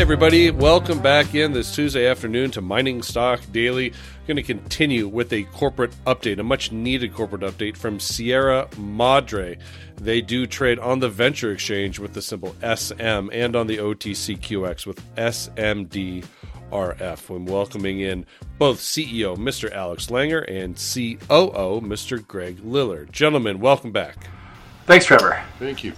everybody, welcome back in this Tuesday afternoon to Mining Stock Daily. Going to continue with a corporate update, a much needed corporate update from Sierra Madre. They do trade on the Venture Exchange with the symbol SM and on the OTCQX with SMDRF. When welcoming in both CEO Mr. Alex Langer and COO Mr. Greg Liller. Gentlemen, welcome back. Thanks, Trevor. Thank you.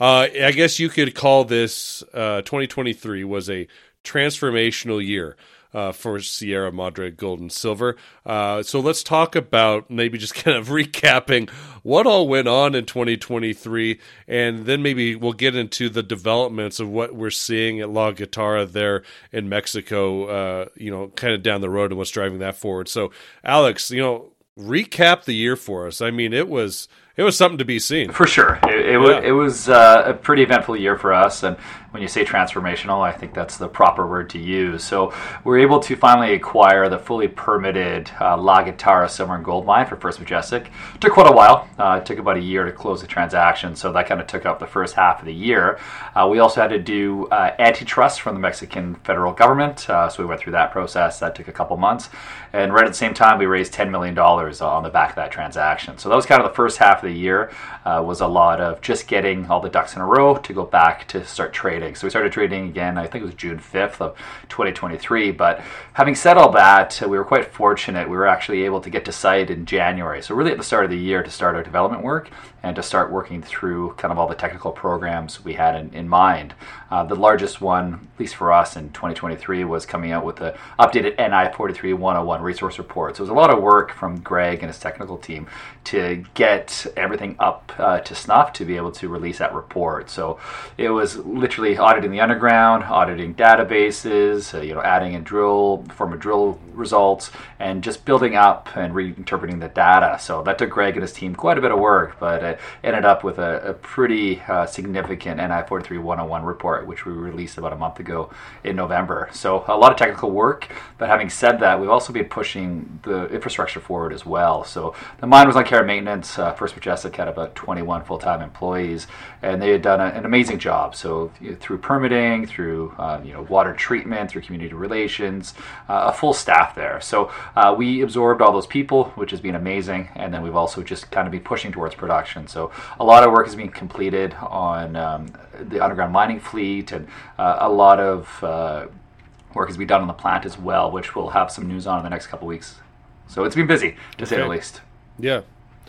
Uh, I guess you could call this uh, 2023 was a transformational year uh, for Sierra Madre Gold and Silver. Uh, so let's talk about maybe just kind of recapping what all went on in 2023, and then maybe we'll get into the developments of what we're seeing at La Guitarra there in Mexico. Uh, you know, kind of down the road and what's driving that forward. So, Alex, you know, recap the year for us. I mean, it was it was something to be seen for sure. It, it, yeah. was, it was uh, a pretty eventful year for us, and when you say transformational, I think that's the proper word to use. So we're able to finally acquire the fully permitted uh, La Guitarra silver and gold mine for First Majestic. It took quite a while. Uh, it took about a year to close the transaction, so that kind of took up the first half of the year. Uh, we also had to do uh, antitrust from the Mexican federal government, uh, so we went through that process. That took a couple months, and right at the same time, we raised ten million dollars on the back of that transaction. So that was kind of the first half of the year. Uh, was a lot of just getting all the ducks in a row to go back to start trading trading. So we started trading again, I think it was June 5th of 2023. But having said all that, we were quite fortunate. We were actually able to get to site in January. So really at the start of the year to start our development work and to start working through kind of all the technical programs we had in, in mind. Uh, the largest one, at least for us in 2023, was coming out with the updated NI 43101 resource report. So it was a lot of work from Greg and his technical team to get everything up uh, to snuff to be able to release that report. So it was literally auditing the underground, auditing databases, uh, you know, adding a drill, form of drill results, and just building up and reinterpreting the data. So that took Greg and his team quite a bit of work, but it ended up with a, a pretty uh, significant NI 43101 report, which we released about a month ago in November. So a lot of technical work, but having said that, we've also been pushing the infrastructure forward as well. So the mine was on care and maintenance. Uh, First Majestic had about 21 full-time employees, and they had done a, an amazing job. So you know, through permitting, through uh, you know water treatment, through community relations, uh, a full staff there. So uh, we absorbed all those people, which has been amazing, and then we've also just kind of been pushing towards production. So a lot of work is being completed on um, the underground mining fleet, and uh, a lot of uh, work has been done on the plant as well, which we'll have some news on in the next couple weeks. So it's been busy, to okay. say the least. Yeah,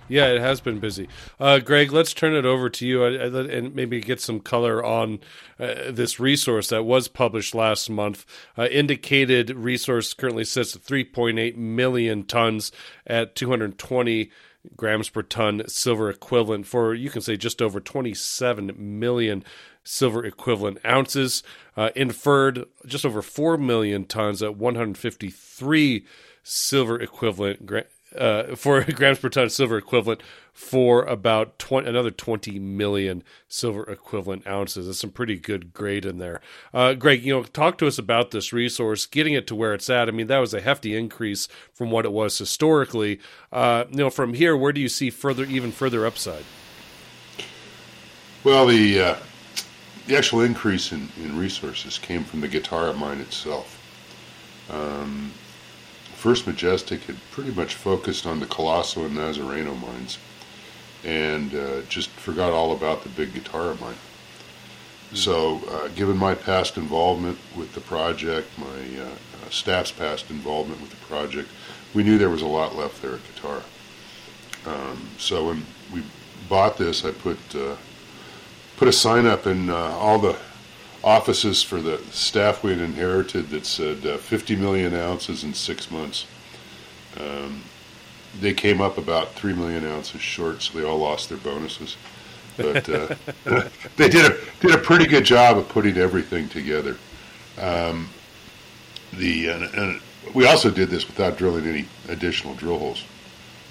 yeah, it has been busy. Uh, Greg, let's turn it over to you and maybe get some color on uh, this resource that was published last month. Uh, indicated resource currently sits at 3.8 million tons at 220 grams per ton silver equivalent for, you can say, just over 27 million silver equivalent ounces. Uh, inferred just over 4 million tons at 153 silver equivalent uh, for grams per ton silver equivalent for about 20, another 20 million silver equivalent ounces. That's some pretty good grade in there. Uh, Greg, you know, talk to us about this resource, getting it to where it's at. I mean, that was a hefty increase from what it was historically. Uh, you know, from here, where do you see further, even further upside? Well, the uh, the actual increase in, in resources came from the Guitarra mine itself. Um, First Majestic had pretty much focused on the Coloso and Nazareno mines and uh, just forgot all about the big guitar mine. Mm-hmm. So, uh, given my past involvement with the project, my uh, uh, staff's past involvement with the project, we knew there was a lot left there at Guitar. Um, so when we bought this, I put uh, put a sign up in uh, all the offices for the staff we had inherited that said uh, 50 million ounces in six months. Um, they came up about 3 million ounces short, so they all lost their bonuses. But uh, they did a, did a pretty good job of putting everything together. Um, the and, and we also did this without drilling any additional drill holes.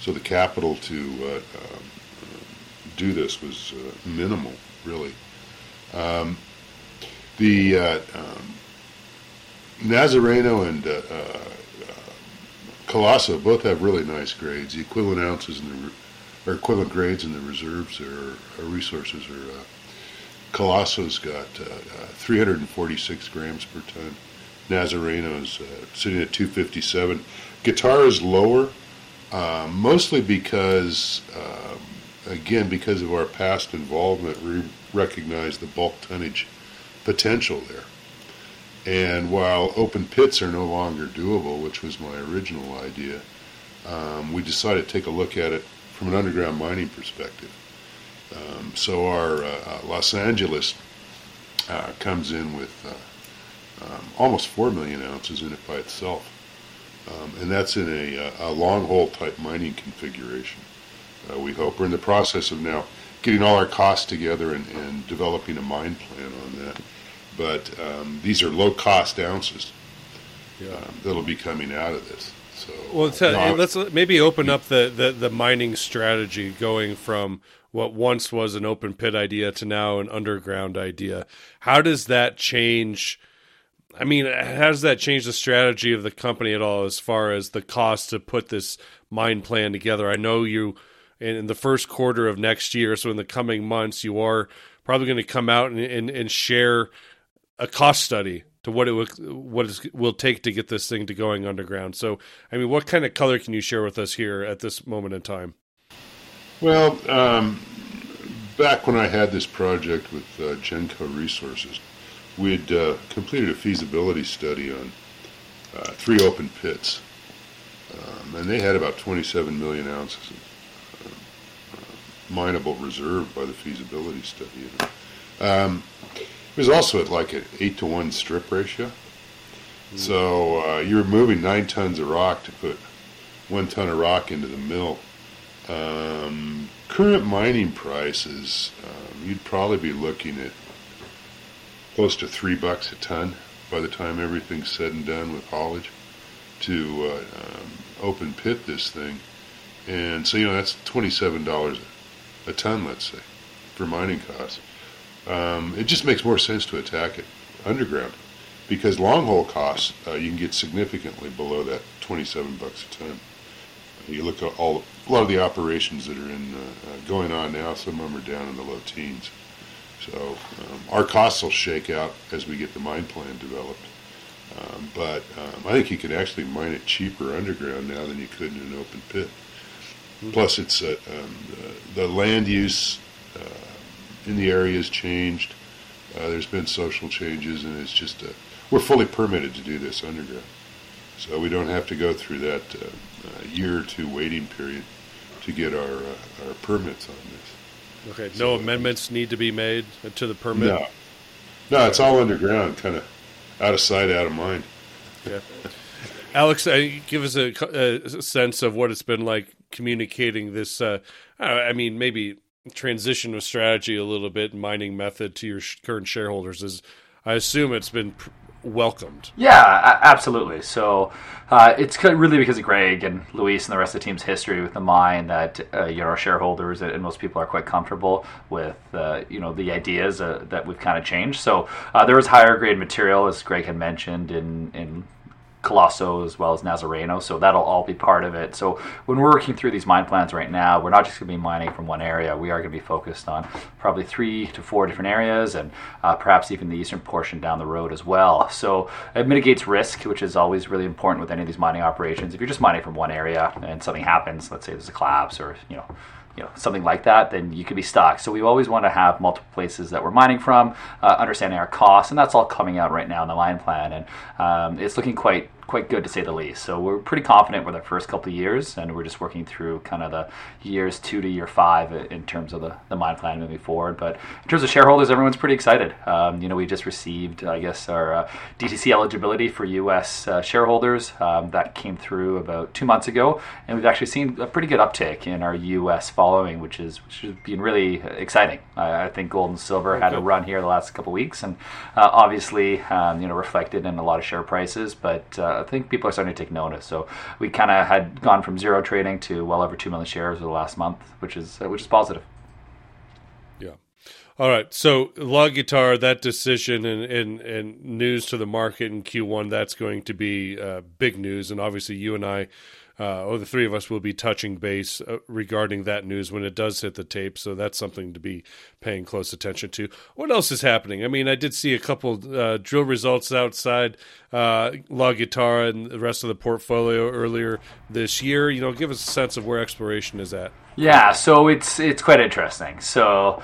So the capital to uh, um, do this was uh, minimal, really. Um, the uh, um, Nazareno and uh, uh, both have really nice grades. The equivalent ounces and the or equivalent grades in the reserves or, or resources are Coloso's got uh, 346 grams per ton. Nazareno's uh, sitting at 257. Guitar is lower, uh, mostly because, um, again, because of our past involvement, we recognize the bulk tonnage potential there. And while open pits are no longer doable, which was my original idea, um, we decided to take a look at it from an underground mining perspective. Um, so our uh, uh Los Angeles uh, comes in with uh, um, almost 4 million ounces in it by itself. Um, and that's in a, uh, a, long hole type mining configuration. Uh, we hope we're in the process of now getting all our costs together and, and developing a mine plan on that. But um, these are low cost ounces yeah. um, that'll be coming out of this. So, well, no, let's maybe open up the, the, the mining strategy going from what once was an open pit idea to now an underground idea. How does that change? I mean, how does that change the strategy of the company at all as far as the cost to put this mine plan together? I know you in the first quarter of next year, so in the coming months, you are probably going to come out and, and, and share a cost study to what it will, what it will take to get this thing to going underground. So, I mean, what kind of color can you share with us here at this moment in time? Well, um, back when I had this project with uh, Genco Resources, we had uh, completed a feasibility study on uh, three open pits, um, and they had about 27 million ounces of uh, mineable reserve by the feasibility study. Um, was also at like an eight to one strip ratio. Mm. So uh, you're moving nine tons of rock to put one ton of rock into the mill um, current mining prices, um, you'd probably be looking at close to three bucks a ton by the time everything's said and done with haulage to uh, um, open pit this thing. And so, you know, that's $27 a ton, let's say, for mining costs. Um, it just makes more sense to attack it underground because long hole costs, uh, you can get significantly below that 27 bucks a ton. You look at all a lot of the operations that are in uh, uh, going on now. Some of them are down in the low teens. So um, our costs will shake out as we get the mine plan developed. Um, but um, I think you can actually mine it cheaper underground now than you could in an open pit. Mm-hmm. Plus, it's uh, um, the, the, land use uh, in the area has changed. Uh, there's been social changes, and it's just uh, we're fully permitted to do this underground, so we don't have to go through that year or two waiting period to get our uh, our permits on this. Okay, so, no amendments need to be made to the permit. No, no, it's all underground, kind of out of sight, out of mind. Yeah. Alex, uh, give us a, a, sense of what it's been like communicating this. Uh, I mean, maybe transition of strategy a little bit, mining method to your current shareholders. Is I assume it's been pr- welcomed. Yeah, absolutely. So uh, it's really because of Greg and Luis and the rest of the team's history with the mine that uh, you know our shareholders and most people are quite comfortable with uh, you know the ideas uh, that we've kind of changed. So uh, there was higher grade material, as Greg had mentioned, in in Coloso as well as Nazareno, so that'll all be part of it. So when we're working through these mine plans right now, we're not just going to be mining from one area. We are going to be focused on probably three to four different areas, and uh, perhaps even the eastern portion down the road as well. So it mitigates risk, which is always really important with any of these mining operations. If you're just mining from one area and something happens, let's say there's a collapse or you know you know something like that, then you could be stuck. So we always want to have multiple places that we're mining from, uh, understanding our costs, and that's all coming out right now in the mine plan, and um, it's looking quite quite good to say the least. So we're pretty confident with our first couple of years, and we're just working through kind of the years two to year five in terms of the, the mine plan moving forward. But in terms of shareholders, everyone's pretty excited. Um, you know, we just received, I guess, our uh, DTC eligibility for U.S. Uh, shareholders. Um, that came through about two months ago, and we've actually seen a pretty good uptick in our U.S. following, which is which has been really exciting. I, I think gold and silver okay. had a run here the last couple of weeks, and uh, obviously, um, you know, reflected in a lot of share prices, but uh, I think people are starting to take notice. So we kind of had gone from zero trading to well over two million shares over the last month, which is uh, which is positive. Yeah. All right. So La Guitar, that decision and, and, and news to the market in Q1, that's going to be uh, big news. And obviously, you and I uh, or the three of us will be touching base uh, regarding that news when it does hit the tape. So that's something to be paying close attention to. What else is happening? I mean, I did see a couple uh, drill results outside uh, La Guitarra and the rest of the portfolio earlier this year. You know, give us a sense of where exploration is at. Yeah, so it's it's quite interesting. So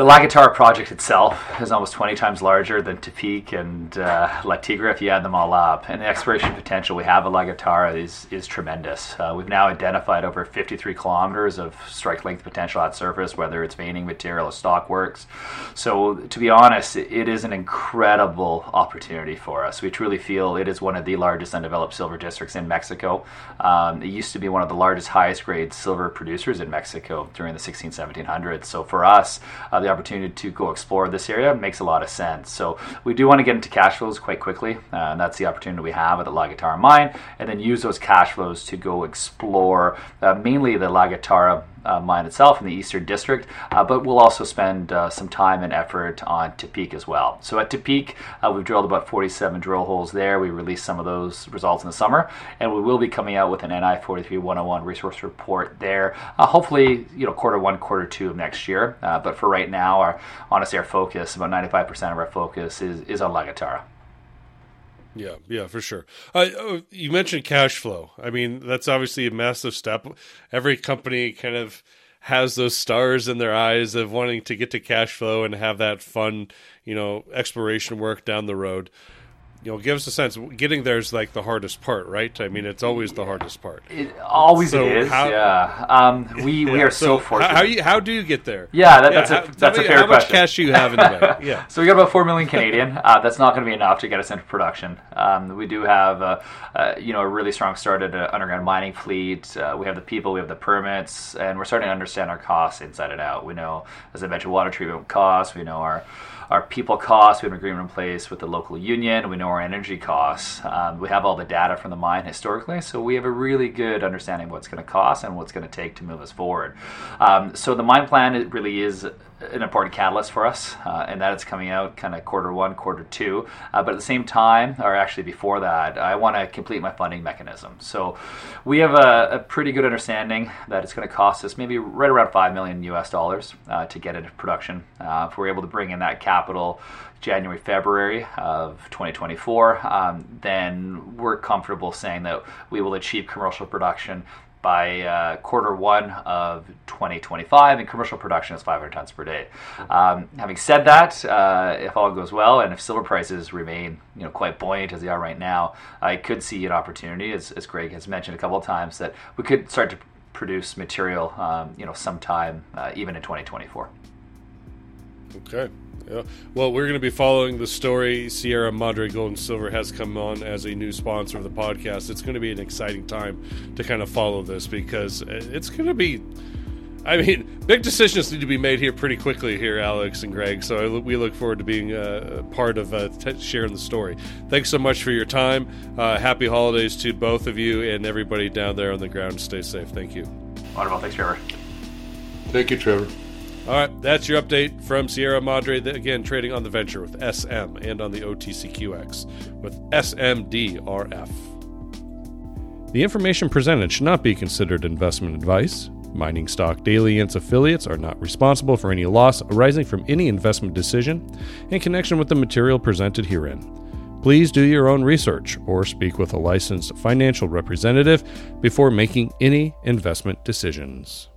the La Guitarra project itself is almost 20 times larger than Tepic and uh, La Tigra if you add them all up. And the exploration potential we have at La Guitarra is, is tremendous. Uh, we've now identified over 53 kilometers of strike length potential at surface, whether it's veining material or stockworks. So, to be honest, it is an incredible opportunity for us. We truly feel it is one of the largest undeveloped silver districts in Mexico. Um, it used to be one of the largest, highest grade silver producers in Mexico during the 16, 1700s. So, for us, uh, the opportunity to go explore this area makes a lot of sense. So we do want to get into cash flows quite quickly, uh, and that's the opportunity we have at the La Guitarra mine, and then use those cash flows to go explore uh, mainly the La Guitarra mine itself in the Eastern District, uh, but we'll also spend uh, some time and effort on Tepic as well. So at uh, we've drilled about 47 drill holes there. We released some of those results in the summer, and we will be coming out with an NI 43-101 resource report there, uh, hopefully, you know, quarter one, quarter two of next year. Uh, but for right now, our honestly, our focus, about 95% of our focus is, is on La Guitarra. Yeah, yeah, for sure. Uh, oh, you mentioned cash flow. I mean, that's obviously a massive step. Every company kind of has those stars in their eyes of wanting to get to cash flow and have that fun, you know, exploration work down the road you know, give us a sense. Getting there is like the hardest part, right? I mean, it's always the hardest part. It always so is. How, yeah. Um, we yeah, we are so, so fortunate. How, you, how do you get there? Yeah, that, yeah that's a that's a fair how question. How much cash do you have in the bank? Yeah. so we got about four million Canadian. Uh, that's not going to be enough to get us into production. Um, we do have a, uh, you know a really strong start at an underground mining fleet. Uh, we have the people, we have the permits, and we're starting to understand our costs inside and out. We know, as I mentioned, water treatment costs. We know our our people costs. We have an agreement in place with the local union. We know our energy costs. Um, we have all the data from the mine historically, so we have a really good understanding of what's going to cost and what's going to take to move us forward. Um, so the mine plan it really is an important catalyst for us, uh, and that it's coming out kind of quarter one, quarter two. Uh, but at the same time, or actually before that, I want to complete my funding mechanism. So we have a, a pretty good understanding that it's going to cost us maybe right around five million US dollars uh, to get into production. Uh, if we're able to bring in that capital January, February of 2024, um, then we're comfortable saying that we will achieve commercial production by uh, quarter one of 2025, and commercial production is 500 tons per day. Um, having said that, uh, if all goes well, and if silver prices remain, you know, quite buoyant as they are right now, I could see an opportunity, as, as Greg has mentioned a couple of times, that we could start to produce material, um, you know, sometime uh, even in 2024. Okay. Yeah. Well, we're going to be following the story. Sierra Madre Gold and Silver has come on as a new sponsor of the podcast. It's going to be an exciting time to kind of follow this because it's going to be. I mean, big decisions need to be made here pretty quickly here, Alex and Greg. So we look forward to being a part of uh, t- sharing the story. Thanks so much for your time. Uh, happy holidays to both of you and everybody down there on the ground. Stay safe. Thank you. Wonderful. Thanks, Trevor. Thank you, Trevor. All right, that's your update from Sierra Madre. Again, trading on the venture with SM and on the OTCQX with SMDRF. The information presented should not be considered investment advice. Mining Stock Daily and its affiliates are not responsible for any loss arising from any investment decision in connection with the material presented herein. Please do your own research or speak with a licensed financial representative before making any investment decisions.